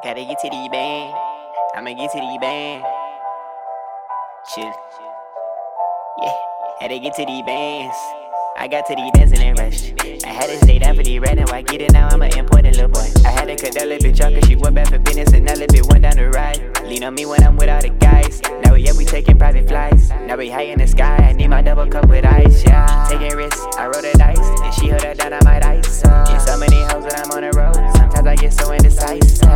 Gotta get to the band. I'ma get to the band. Chill. Yeah, to get to the bands. I got to the dance and then rush. I had to stay down for the red and white. Get it now, I'm an important little boy. I had to cut that little bitch off cause she went back for business and that little bitch went down the ride. Lean on me when I'm with all the guys. Now we, yeah, we taking private flights. Now we high in the sky. I need my double cup with ice, yeah. Taking risks, I roll the dice. And she held that down, I might ice. Get so many hoes when I'm on the road. Sometimes I get so indecisive.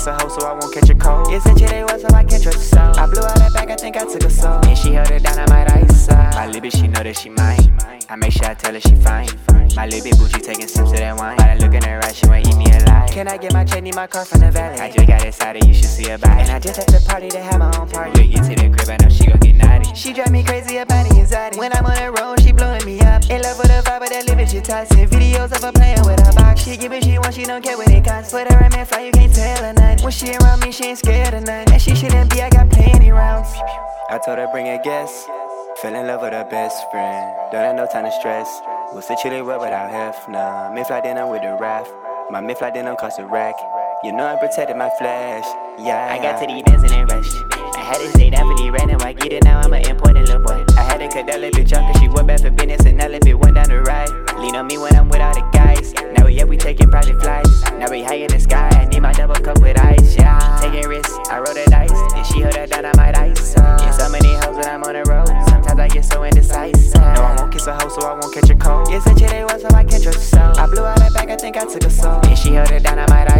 Kiss a hoe, so I won't catch a cold. It's a chick they was, so I can't trust a soul. I blew out that back, I think I took a soul. And she held it down, I might ice. My little bitch, she know that she mine. I make sure I tell her she fine. My bitch bougie taking sips of that wine. But I look in her eyes, she won't eat me alive. Can I get my check? Need my car from the valley. I just got excited, you should see her body. And I just at the party to have my own party. You get to the crib, I know she gon' get naughty. She drive me crazy about anxiety. When I'm on the road, she blowing me up. In love with the vibe of that living shit tossing. Videos of her playing with her. She give it she want, she don't care what it costs. Put her in man fly, you can't tell her nothing. When she around me, she ain't scared of nothing. And she shouldn't be, I got plenty rounds. I told her bring a guest. Fell in love with her best friend. Don't have no time to stress. We'll sit chillin' well without heft. Nah, me fly dinner with the raft. My me fly dinner cost a rack. You know I protected my flesh. Yeah. I got to the dancing and rush. I had to stay down for the red and white. Get it now, I'm an important little boy. I had to cut that little bitch off cause she went back for private flights. Now we high in the sky. I need my double cup with ice. Yeah. Taking risks, I roll the dice. And she held that I might ice. Get so many hoes when I'm on the road. Sometimes I get so indecisive. No, I won't kiss a hoe, so I won't catch a cold. A chick they was, so I can't trust. I blew out that back, I think I took a soul. And she held it I might ice.